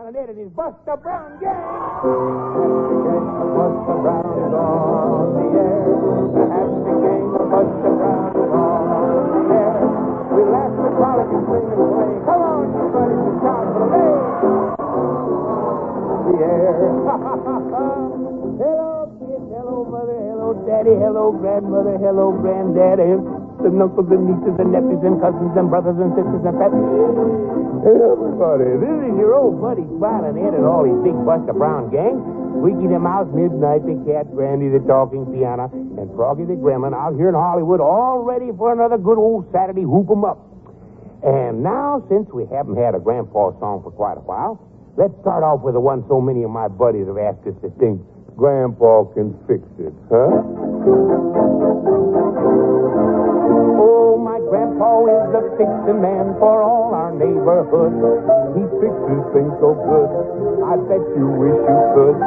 And his Buster Brown gang. Buster Brown is on the air. The happy of Buster Brown is on the air. We laugh and frolic and sing and play. Come on, you buddies, and shout! The air. hello, kids. Hello, mother. Hello, daddy. Hello, grandmother. Hello, granddaddy. And uncles and nieces and nephews and cousins and brothers and sisters and pets. Hey, everybody. This is your old buddy Smiling Ed and all his big Buster Brown gang. Squeaky the Mouse, Midnight the Cat, Grandy the Talking Piano, and Froggy the Gremlin out here in Hollywood all ready for another good old Saturday whoop 'em up. And now, since we haven't had a grandpa song for quite a while, let's start off with the one so many of my buddies have asked us to sing. Grandpa can fix it, huh? The fixing man for all our neighborhood. He fixes things so good, I bet you wish you could.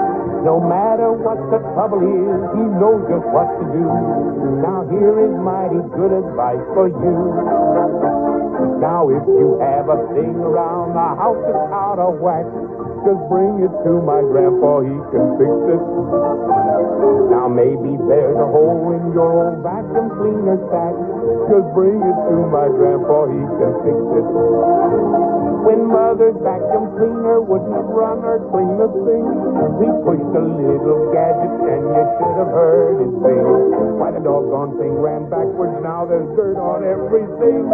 No matter what the trouble is, he knows just what to do. Now here is mighty good advice for you. Now if you have a thing around the house that's out of whack, just bring it to my grandpa, he can fix it. Now maybe there's a hole in your old vacuum cleaner sack. Just bring it to my grandpa, he can fix it. When mother's vacuum cleaner wouldn't run or clean a thing, we pushed a little gadget and you should have heard it sing. Why the doggone thing ran backwards, now there's dirt on everything.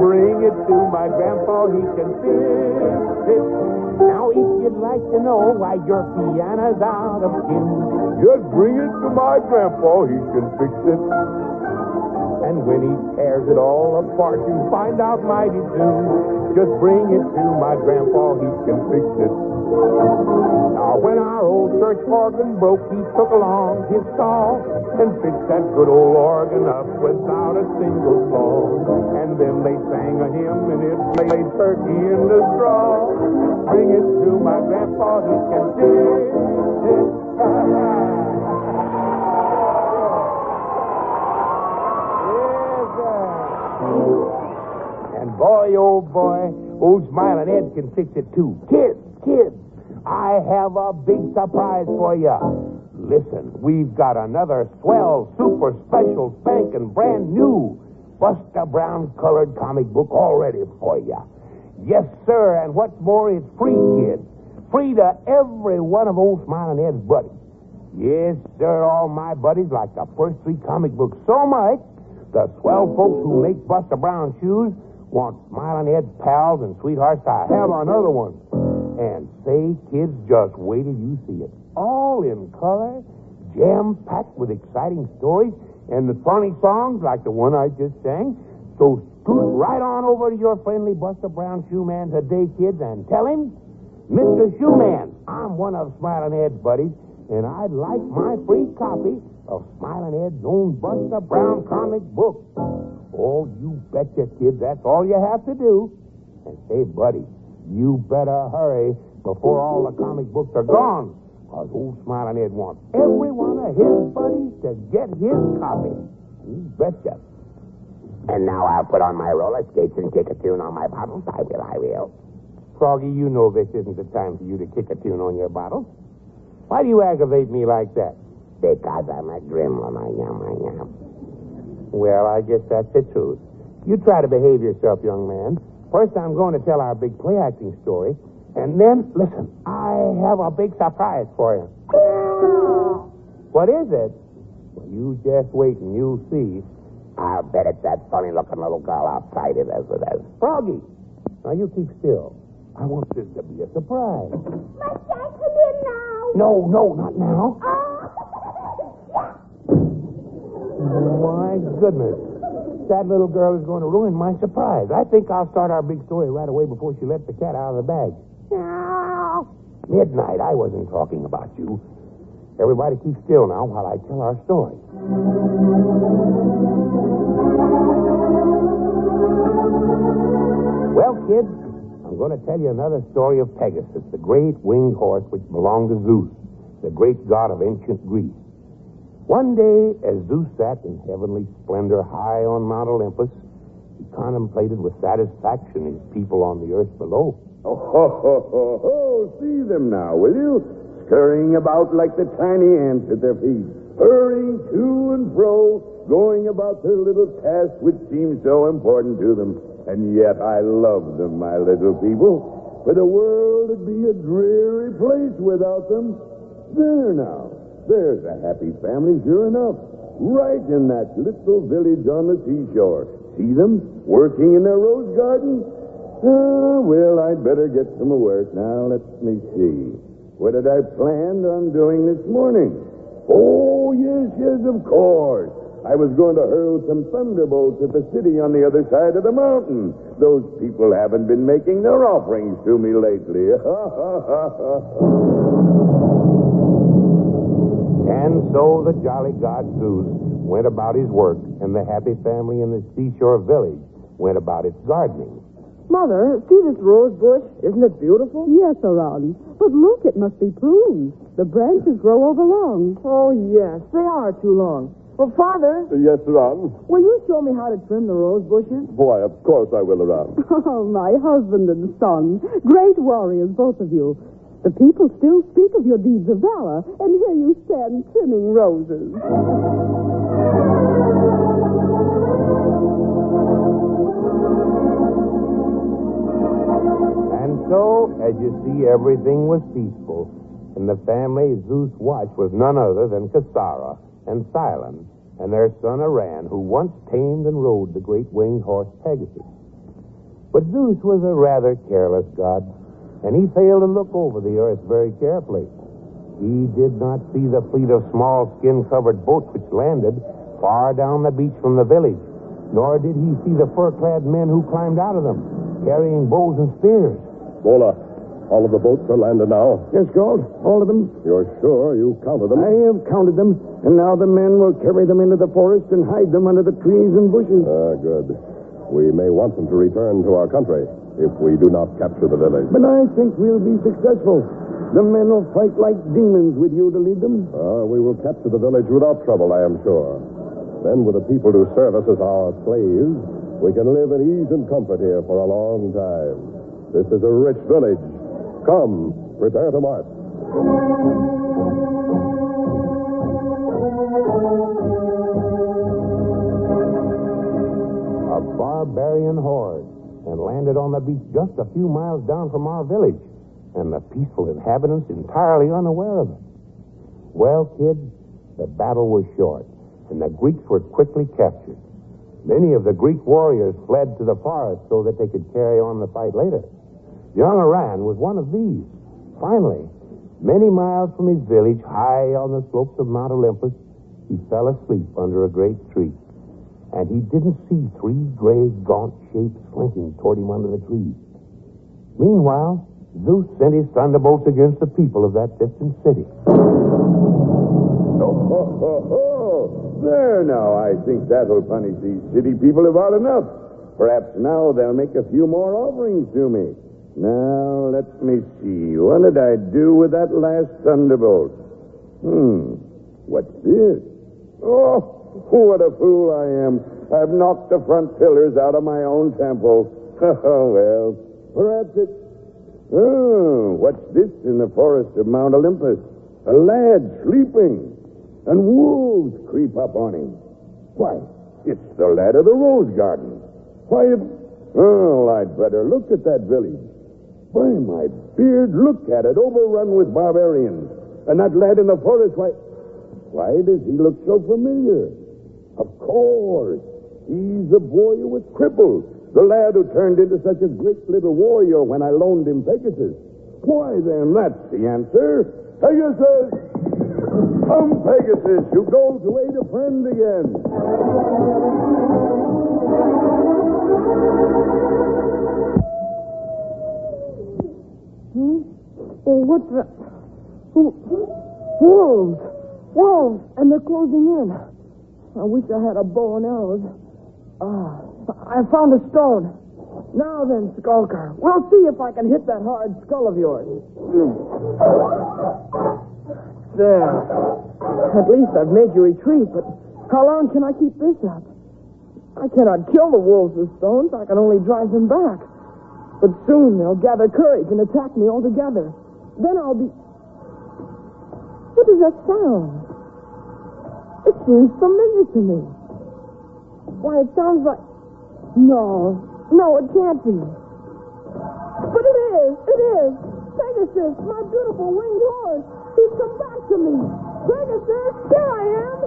Bring it to my grandpa, he can fix it. Now if you'd like to know why your piano's out of tune, just bring it to my grandpa, he can fix it. And when he tears it all apart, you find out mighty soon. Just bring it to my grandpa, he can fix it. Now, when our old church organ broke, he took along his saw and fixed that good old organ up without a single flaw. And then they sang a hymn and it played turkey in the straw. Bring it to my grandpa, he can fix it. And boy, oh boy, old Smiling Ed can fix it too. Kids, kids, I have a big surprise for you. Listen, we've got another swell, super special, spanking brand new Buster Brown colored comic book all ready for you. Yes, sir, and what's more, it's free, kids. Free to every one of old Smiling Ed's buddies. Yes, sir, all my buddies like the first three comic books so much the swell folks who make Buster Brown shoes want Smiling Ed's pals and sweethearts to have another one. And say, kids, just wait till you see it. All in color, jam packed with exciting stories, and the funny songs like the one I just sang. So scoot right on over to your friendly Buster Brown shoeman today, kids, and tell him, Mr. Shoeman, I'm one of Smiling Ed's buddies, and I'd like my free copy of Smiling Ed's own Buster Brown comic book. Oh, you betcha, kid. That's all you have to do. And say, buddy, you better hurry before all the comic books are gone. Because old Smiling Ed wants every one of his buddies to get his copy. You betcha. And now I'll put on my roller skates and kick a tune on my bottles. I will, I will. Froggy, you know this isn't the time for you to kick a tune on your bottles. Why do you aggravate me like that? Because I'm a gremlin, I am, I am. Well, I guess that's the truth. You try to behave yourself, young man. First, I'm going to tell our big play acting story. And then, listen, I have a big surprise for you. What is it? Well, you just wait and you'll see. I'll bet it's that funny looking little girl outside it is, it is. Froggy, now you keep still. I want this to be a surprise. Must I come in now? No, no, not now. Oh. My goodness. That little girl is going to ruin my surprise. I think I'll start our big story right away before she lets the cat out of the bag. Midnight, I wasn't talking about you. Everybody keep still now while I tell our story. Well, kids, I'm going to tell you another story of Pegasus, the great winged horse which belonged to Zeus, the great god of ancient Greece. One day, as Zeus sat in heavenly splendor high on Mount Olympus, he contemplated with satisfaction his people on the earth below. Oh, ho, ho, ho, ho. See them now, will you? Scurrying about like the tiny ants at their feet, hurrying to and fro, going about their little tasks which seem so important to them. And yet I love them, my little people. For the world would be a dreary place without them. There now. There's a happy family, sure enough. Right in that little village on the seashore. See them working in their rose garden? Ah, well, I'd better get some work. Now, let me see. What had I planned on doing this morning? Oh, yes, yes, of course. I was going to hurl some thunderbolts at the city on the other side of the mountain. Those people haven't been making their offerings to me lately. And so the jolly god Zeus went about his work, and the happy family in the seashore village went about its gardening. Mother, see this rose bush? Isn't it beautiful? Yes, Aran. But look, it must be pruned. The branches grow overlong. Oh, yes, they are too long. Well, Father, Yes, Ron. will you show me how to trim the rose bushes? Why, of course I will, Ron. Oh, my husband and son. Great warriors, both of you. The people still speak of your deeds of valor, and here you stand trimming roses. So, as you see, everything was peaceful, and the family Zeus watched was none other than Cassara and Silon and their son Aran, who once tamed and rode the great winged horse Pegasus. But Zeus was a rather careless god, and he failed to look over the earth very carefully. He did not see the fleet of small skin-covered boats which landed far down the beach from the village, nor did he see the fur-clad men who climbed out of them, carrying bows and spears. Bola, all of the boats are landed now. yes, Gold, all of them. You're sure you counted them? I have counted them, and now the men will carry them into the forest and hide them under the trees and bushes. Ah, good. We may want them to return to our country if we do not capture the village. But I think we'll be successful. The men will fight like demons with you to lead them. Ah, we will capture the village without trouble, I am sure. Then, with the people to serve us as our slaves, we can live in ease and comfort here for a long time. This is a rich village. Come, prepare to march. a barbarian horde and landed on the beach just a few miles down from our village, and the peaceful inhabitants entirely unaware of it. Well, kids, the battle was short, and the Greeks were quickly captured. Many of the Greek warriors fled to the forest so that they could carry on the fight later. Young Aran was one of these. Finally, many miles from his village, high on the slopes of Mount Olympus, he fell asleep under a great tree and he didn't see three gray, gaunt shapes slinking toward him under the trees. Meanwhile, Zeus sent his thunderbolts against the people of that distant city. Oh. There now, I think that'll punish these city people about enough. Perhaps now they'll make a few more offerings to me. Now, let me see. What did I do with that last thunderbolt? Hmm. What's this? Oh, what a fool I am. I've knocked the front pillars out of my own temple. Oh, well, perhaps it's. Oh, what's this in the forest of Mount Olympus? A lad sleeping, and wolves creep up on him. Why, it's the lad of the rose garden. Why, it... Oh, I'd better look at that village. By my beard, look at it, overrun with barbarians. And that lad in the forest, why... Why does he look so familiar? Of course. He's the boy who was crippled. The lad who turned into such a great little warrior when I loaned him Pegasus. Why, then, that's the answer. Pegasus! Come, Pegasus, you go to aid a friend again. Hmm? Oh, what the... Who... Wolves! Wolves! And they're closing in. I wish I had a bow and arrows. Ah, I found a stone. Now then, Skulker, we'll see if I can hit that hard skull of yours. There. At least I've made you retreat, but how long can I keep this up? I cannot kill the wolves with stones. I can only drive them back. But soon they'll gather courage and attack me all together. Then I'll be. What is that sound? It seems familiar to me. Why, it sounds like. No, no, it can't be. But it is, it is. Pegasus, my beautiful winged horse. Come back to me. Pegasus, here I am.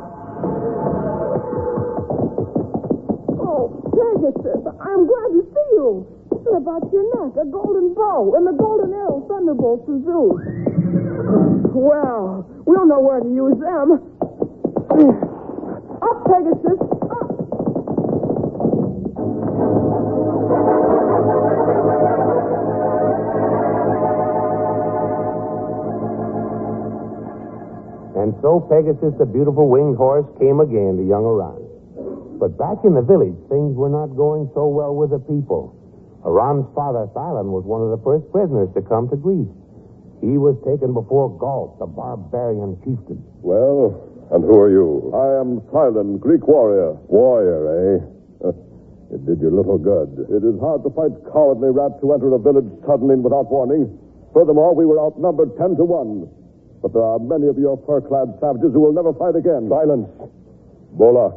Oh, Pegasus, I'm glad to see you. And about your neck, a golden bow and the golden arrow thunderbolts of Zeus. Well, we'll know where to use them. Up, Pegasus, And so Pegasus, the beautiful winged horse, came again to young Aran. But back in the village, things were not going so well with the people. Aran's father, Thylon, was one of the first prisoners to come to Greece. He was taken before Galt, the barbarian chieftain. Well, and who are you? I am Silent, Greek warrior. Warrior, eh? It did you little good. It is hard to fight cowardly rats who enter a village suddenly and without warning. Furthermore, we were outnumbered ten to one. But there are many of your fur-clad savages who will never fight again. Silence. Bola,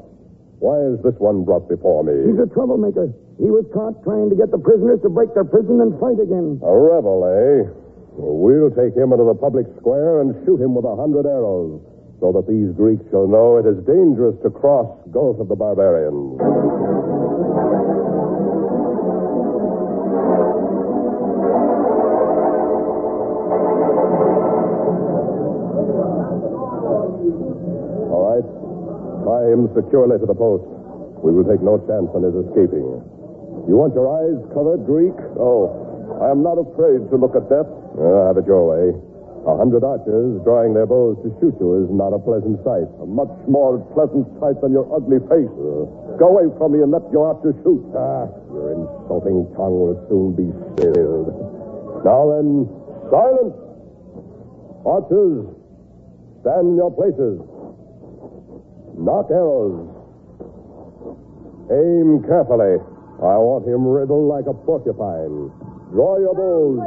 why is this one brought before me? He's a troublemaker. He was caught trying to get the prisoners to break their prison and fight again. A rebel, eh? We'll take him into the public square and shoot him with a hundred arrows, so that these Greeks shall know it is dangerous to cross Gulf of the Barbarians. Him securely to the post. We will take no chance on his escaping. You want your eyes covered, Greek? Oh, I am not afraid to look at death. Uh, have it your way. A hundred archers drawing their bows to shoot you is not a pleasant sight. A much more pleasant sight than your ugly face. Go away from me and let your archers shoot. Ah, your insulting tongue will soon be stilled. Now then, silence! Archers, stand in your places. Knock arrows. Aim carefully. I want him riddled like a porcupine. Draw your bows.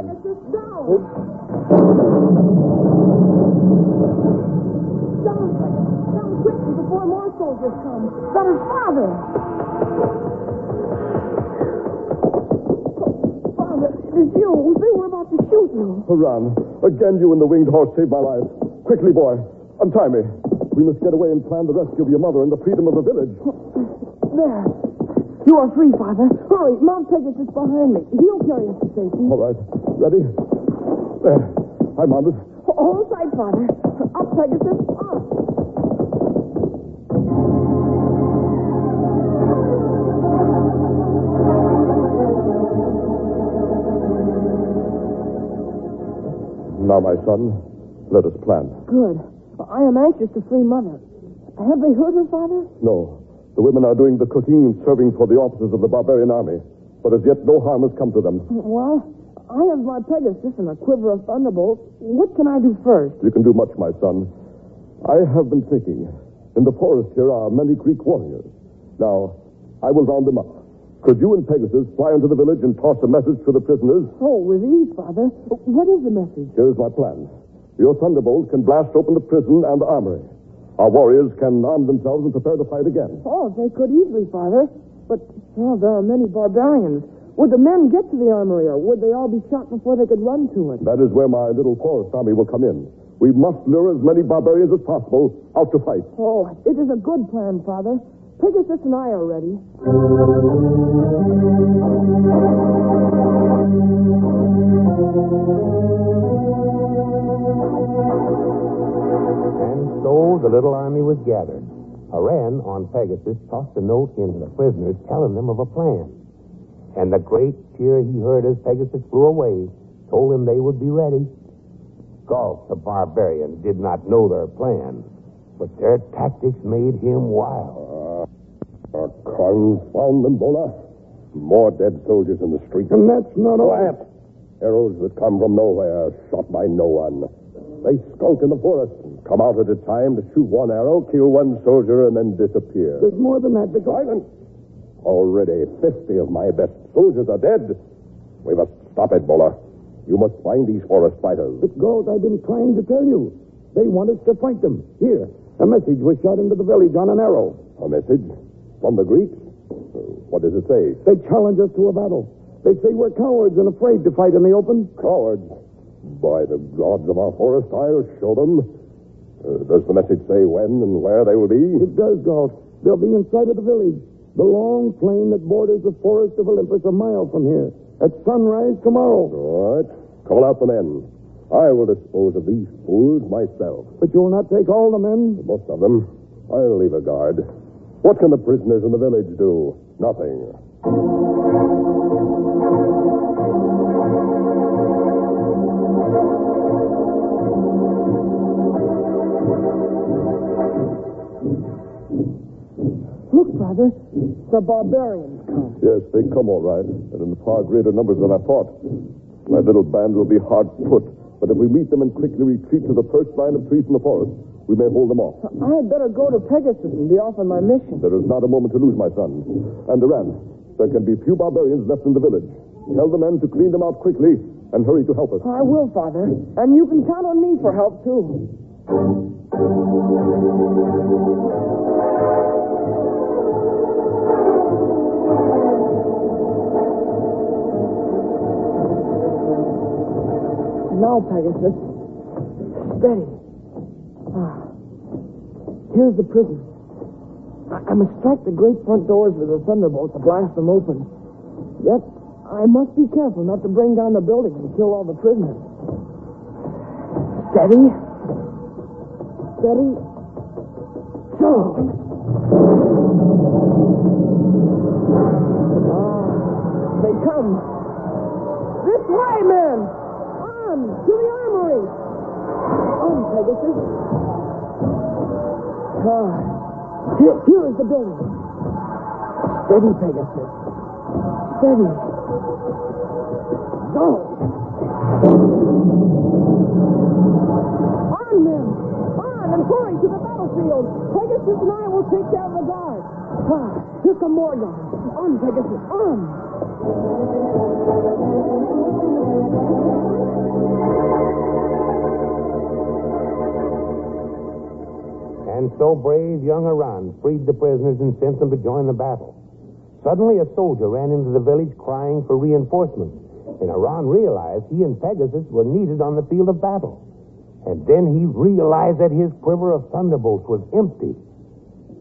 Down, down quickly before more soldiers come. That is father. Father, it is you. They were about to shoot you. Run. Again, you and the winged horse saved my life. Quickly, boy. Untie me. We must get away and plan the rescue of your mother and the freedom of the village. Oh, there. You are free, Father. Hurry, Mount Pegasus behind me. He'll carry us to safety. All right. Ready? There. I'm mounted. Oh, Hold tight, Father. Up, Pegasus. Up. Now, my son, let us plan. Good. I am anxious to free Mother. Have they hurt her, Father? No. The women are doing the cooking and serving for the officers of the barbarian army. But as yet, no harm has come to them. Well, I have my Pegasus and a quiver of thunderbolts. What can I do first? You can do much, my son. I have been thinking. In the forest here are many Greek warriors. Now, I will round them up. Could you and Pegasus fly into the village and toss a message to the prisoners? Oh, with ease, Father. What is the message? Here is my plan. Your thunderbolts can blast open the prison and the armory. Our warriors can arm themselves and prepare to fight again. Oh, they could easily, Father. But, well, there are many barbarians. Would the men get to the armory, or would they all be shot before they could run to it? That is where my little forest army will come in. We must lure as many barbarians as possible out to fight. Oh, it is a good plan, Father. Pegasus and I are ready. And so the little army was gathered. Haran, on Pegasus, tossed a note into the prisoners telling them of a plan. And the great cheer he heard as Pegasus flew away told him they would be ready. Gault, the barbarian, did not know their plan, but their tactics made him wild. Uh, confound them, Bola. More dead soldiers in the street. And that's not all. Quiet. Arrows that come from nowhere, shot by no one. They skulk in the forest, and come out at a time to shoot one arrow, kill one soldier, and then disappear. There's more than that. Because... Silence. Already 50 of my best soldiers are dead. We must Stop it, Bola. You must find these forest fighters. It goes, I've been trying to tell you. They want us to fight them. Here, a message was shot into the village on an arrow. A message? From the Greeks? What does it say? They challenge us to a battle. They say we're cowards and afraid to fight in the open. Cowards. By the gods of our forest, I'll show them. Uh, does the message say when and where they will be? It does, Galt. They'll be in sight of the village. The long plain that borders the forest of Olympus a mile from here. At sunrise tomorrow. All right. Call out the men. I will dispose of these fools myself. But you'll not take all the men? Most of them. I'll leave a guard. What can the prisoners in the village do? Nothing. Brother, the barbarians come. Yes, they come all right, and in far greater numbers than I thought. My little band will be hard put, but if we meet them and quickly retreat to the first line of trees in the forest, we may hold them off. I had better go to Pegasus and be off on my mission. There is not a moment to lose, my son. And Duran, there can be few barbarians left in the village. Tell the men to clean them out quickly and hurry to help us. I will, Father. And you can count on me for help, too. Now, Pegasus. Steady. Ah. Here's the prison. I, I must strike the great front doors with a thunderbolt to blast them open. Yet, I must be careful not to bring down the building and kill all the prisoners. Steady. Steady. So. Ah, they come. This way, men! On! To the armory! On, Pegasus. Ah, here, here is the building. Steady, Pegasus. Steady. Go! On, men! On and hurry to the battlefield! Pegasus and I will take down the guard. Ah, here come more guards. On, Pegasus, on! And so brave young Iran freed the prisoners and sent them to join the battle. Suddenly, a soldier ran into the village crying for reinforcements, and Iran realized he and Pegasus were needed on the field of battle. And then he realized that his quiver of thunderbolts was empty.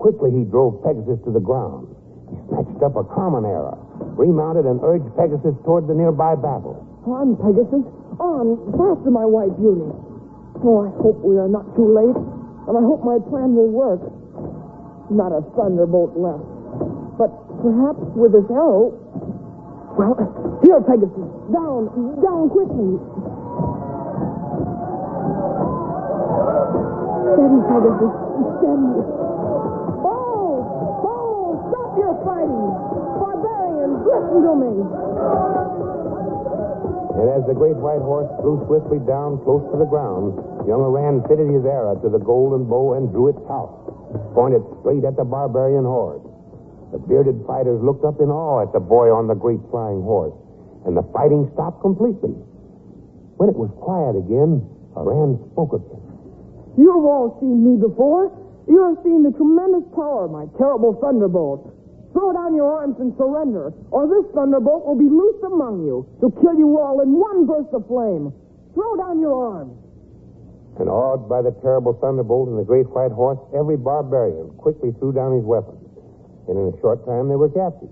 Quickly, he drove Pegasus to the ground. He snatched up a common arrow, remounted, and urged Pegasus toward the nearby battle. On, Pegasus. On. Faster, my white beauty. Oh, I hope we are not too late. And I hope my plan will work. Not a thunderbolt left. But perhaps with this arrow. Well, here, Pegasus. Down. Down quickly. Steady, Pegasus. Steady. Bow! Bow! Stop your fighting! To me! And as the great white horse flew swiftly down close to the ground, young Iran fitted his arrow to the golden bow and drew its out, pointed straight at the barbarian horde. The bearded fighters looked up in awe at the boy on the great flying horse, and the fighting stopped completely. When it was quiet again, Iran spoke again. You've all seen me before. You have seen the tremendous power of my terrible thunderbolt. Throw down your arms and surrender, or this thunderbolt will be loosed among you to kill you all in one burst of flame. Throw down your arms. And awed by the terrible thunderbolt and the great white horse, every barbarian quickly threw down his weapons. And in a short time, they were captured.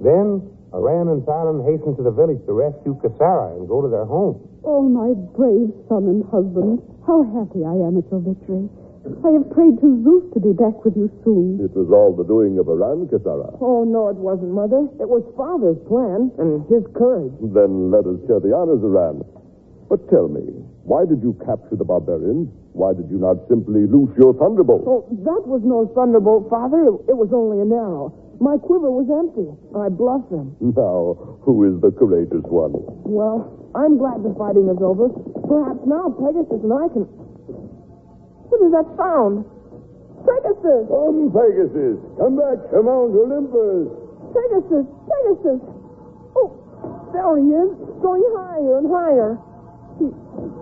Then, Iran and Talon hastened to the village to rescue Kasara and go to their home. Oh, my brave son and husband, how happy I am at your victory. I have prayed to Zeus to be back with you soon. It was all the doing of Iran, Kasara. Oh, no, it wasn't, Mother. It was Father's plan and his courage. Then let us share the honors, Iran. But tell me, why did you capture the barbarians? Why did you not simply loose your thunderbolt? Oh, that was no thunderbolt, Father. It, it was only an arrow. My quiver was empty. I bluffed them. Now, who is the courageous one? Well, I'm glad the fighting is over. Perhaps now Pegasus and I can. What is that sound? Pegasus! Come, Pegasus. Come back to Mount Olympus. Pegasus! Pegasus! Oh, There he is, going higher and higher. He,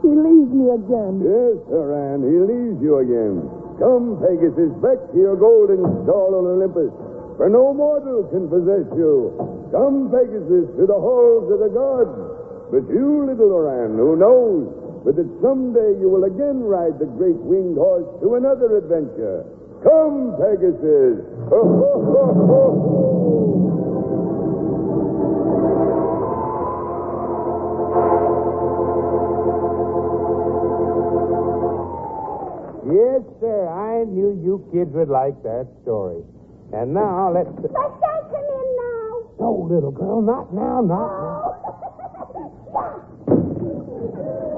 he leaves me again. Yes, Anne, he leaves you again. Come, Pegasus, back to your golden stall on Olympus, for no mortal can possess you. Come, Pegasus, to the halls of the gods. But you, little Oran, who knows but that someday you will again ride the great winged horse to another adventure. Come, Pegasus. Ho, ho, ho, ho, ho. Yes, sir. I knew you kids would like that story. And now let's. Must I come in now? No, little girl, not now, not now. Oh.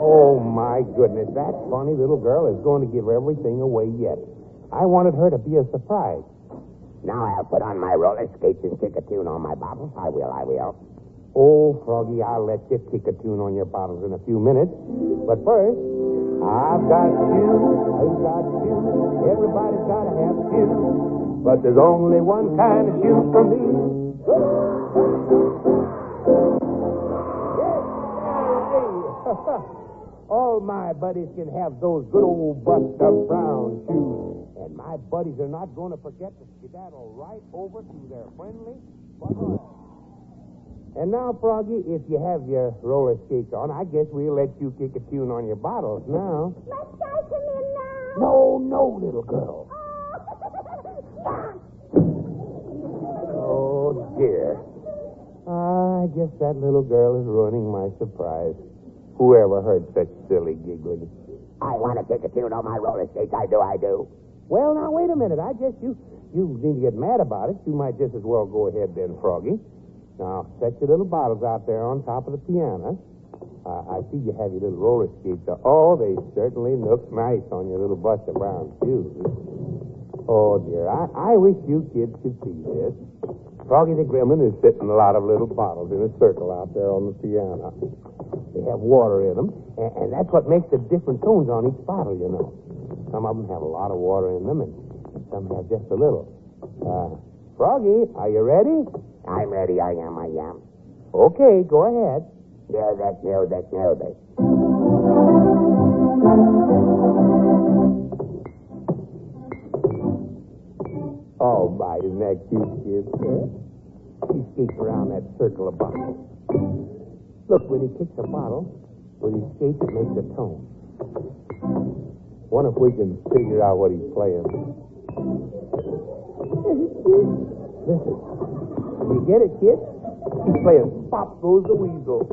Oh, my goodness. That funny little girl is going to give everything away yet. I wanted her to be a surprise. Now I'll put on my roller skates and kick a tune on my bottle. I will, I will. Oh, Froggy, I'll let you kick a tune on your bottles in a few minutes. But first, I've got you, I've got you, Everybody's got to have you. But there's only one kind of shoes for me. All my buddies can have those good old Buster Brown shoes. And my buddies are not going to forget to skedaddle right over to their friendly Buster. And now, Froggy, if you have your roller skates on, I guess we'll let you kick a tune on your bottles now. Must I come in now? No, no, little girl. Oh, dear. I guess that little girl is ruining my surprise. Whoever heard such silly giggling? I want to kick a tune on my roller skates. I do, I do. Well, now, wait a minute. I guess you, you need to get mad about it. You might just as well go ahead then, Froggy. Now, set your little bottles out there on top of the piano. Uh, I see you have your little roller skates. Oh, they certainly look nice on your little Buster Brown shoes. Oh, dear. I, I wish you kids could see this. Froggy the Gremlin is sitting a lot of little bottles in a circle out there on the piano. They have water in them, and, and that's what makes the different tones on each bottle, you know. Some of them have a lot of water in them, and some have just a little. Uh, Froggy, are you ready? I'm ready. I am, I am. Okay, go ahead. Music, music, music. Oh, my, isn't that cute, kid? He skates around that circle of bottles. Look, when he kicks a bottle, with his skates, it makes a tone. Wonder if we can figure out what he's playing. Listen. You get it, kid? He's playing Pop Goes the Weasel.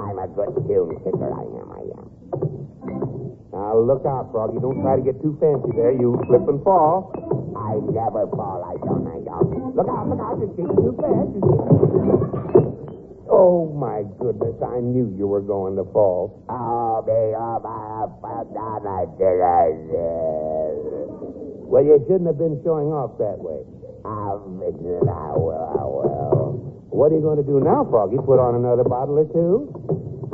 I'm a good tune kicker. I am, I am. Now, look out, Froggy. Don't try to get too fancy there. You slip and fall. I never fall. I don't, I don't. Look out, look out. You're skating too fast. Oh, my goodness. I knew you were going to fall. Oh, me, oh, my, fell down. I did, I did. Well, you shouldn't have been showing off that way. I'll fix it. I will, I will. What are you going to do now, Froggy? Put on another bottle or two?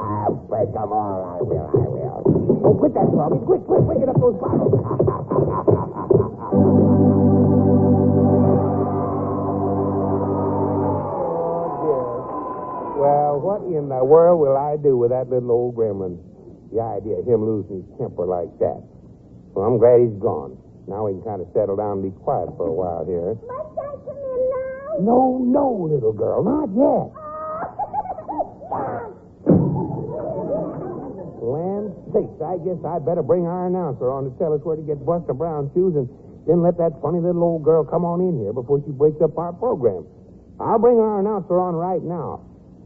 I'll break them all. I will, I will. Oh, quit that, Froggy. Quick, quick, get up those bottles. Well, what in the world will I do with that little old gremlin? The idea of him losing his temper like that. Well, I'm glad he's gone. Now we can kind of settle down and be quiet for a while here. Must I come in now? No, no, little girl, not yet. Land sakes, I guess I better bring our announcer on to tell us where to get Buster Brown shoes and then let that funny little old girl come on in here before she breaks up our program. I'll bring our announcer on right now.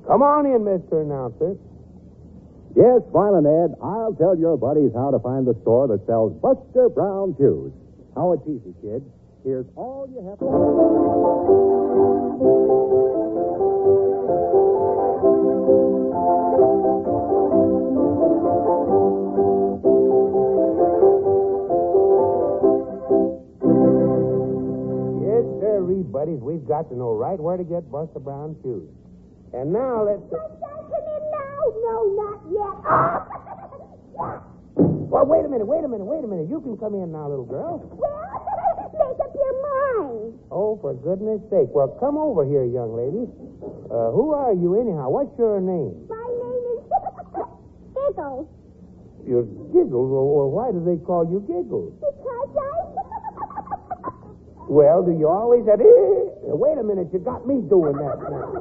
Come on in, Mr. Announcer. Yes, Smiling Ed, I'll tell your buddies how to find the store that sells Buster Brown shoes. How it's easy, kid. Here's all you have to do. Yes, sir, buddies. We've got to know right where to get Buster Brown shoes. And now let's. I come in now? No, not yet. Well, wait a minute, wait a minute, wait a minute. You can come in now, little girl. well, make up your mind. Oh, for goodness sake. Well, come over here, young lady. Uh, who are you anyhow? What's your name? My name is Giggles. You're Giggles. Well, why do they call you Giggles? Because I... Well, do you always have... Eh, Wait a minute, you got me doing that now.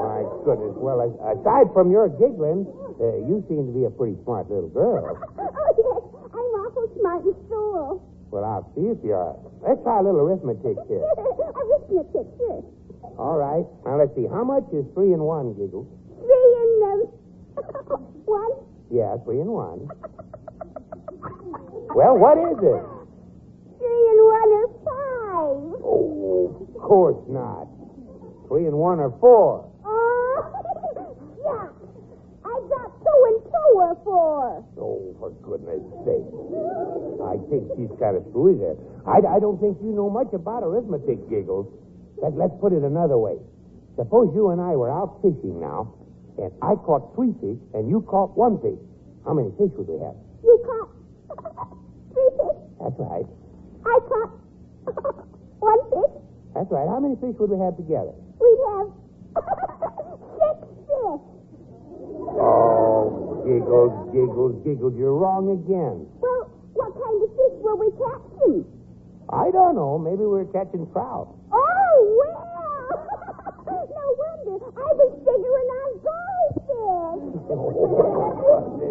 My goodness. Well, aside from your giggling, uh, you seem to be a pretty smart little girl. oh, yes. I'm awful smart and school. Well, I'll see if you are. Let's try a little arithmetic here. Arithmetic, sure. All right. Now, let's see. How much is three and one, Giggle? Three and um, one. Yeah, three and one. Well, what is it? Three and one are five. Oh, of course not. Three and one are four. Think she's kind of screwy there. I, I don't think you know much about arithmetic, Giggles. But let's put it another way. Suppose you and I were out fishing now, and I caught three fish, and you caught one fish. How many fish would we have? You caught three fish. That's right. I caught one fish. That's right. How many fish would we have together? We'd have six fish. Oh, Giggles, Giggles, Giggles. You're wrong again. Well, what kind of fish were we catching? I don't know. Maybe we were catching trout. Oh, well. no wonder. I was figuring on goldfish.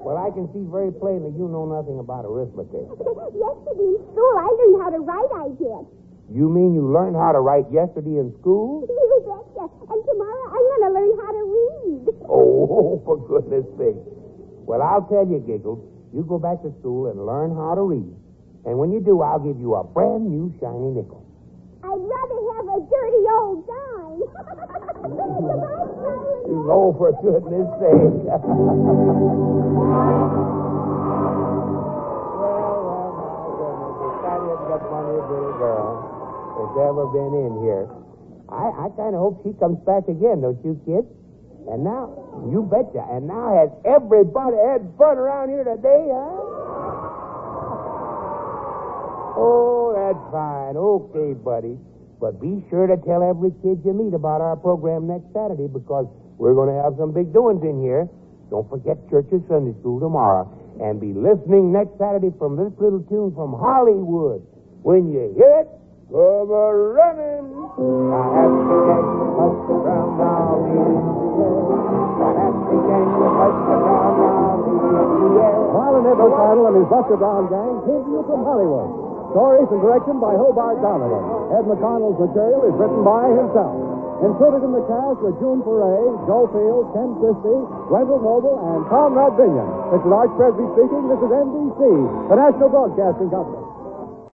Well, I can see very plainly you know nothing about arithmetic. Yesterday in school, I learned how to write, I did. You mean you learned how to write yesterday in school? You betcha. And tomorrow, I'm going to learn how to read. Oh, for goodness sake. Well, I'll tell you, Giggles. You go back to school and learn how to read. And when you do, I'll give you a brand new shiny nickel. I'd rather have a dirty old dime. Oh, for goodness sake. Well, well, well, goodness. The funniest little girl that's ever been in here. I, I kind of hope she comes back again, don't you, kid? And now, you betcha. And now has everybody had fun around here today, huh? Oh, that's fine. Okay, buddy. But be sure to tell every kid you meet about our program next Saturday because we're going to have some big doings in here. Don't forget church or Sunday school tomorrow. And be listening next Saturday from this little tune from Hollywood. When you hear it, come a running. I have to must around now now Marlon Edward Idle and his Buster Brown gang came to you from Hollywood. Stories and direction by Hobart Donovan. Ed McConnell's material is written by himself. Included in the cast were June Foray, Joe Field, Ken Christie, Wendell Noble, and Conrad Binyon. This is Art Presby speaking. This is NBC, the National Broadcasting Company.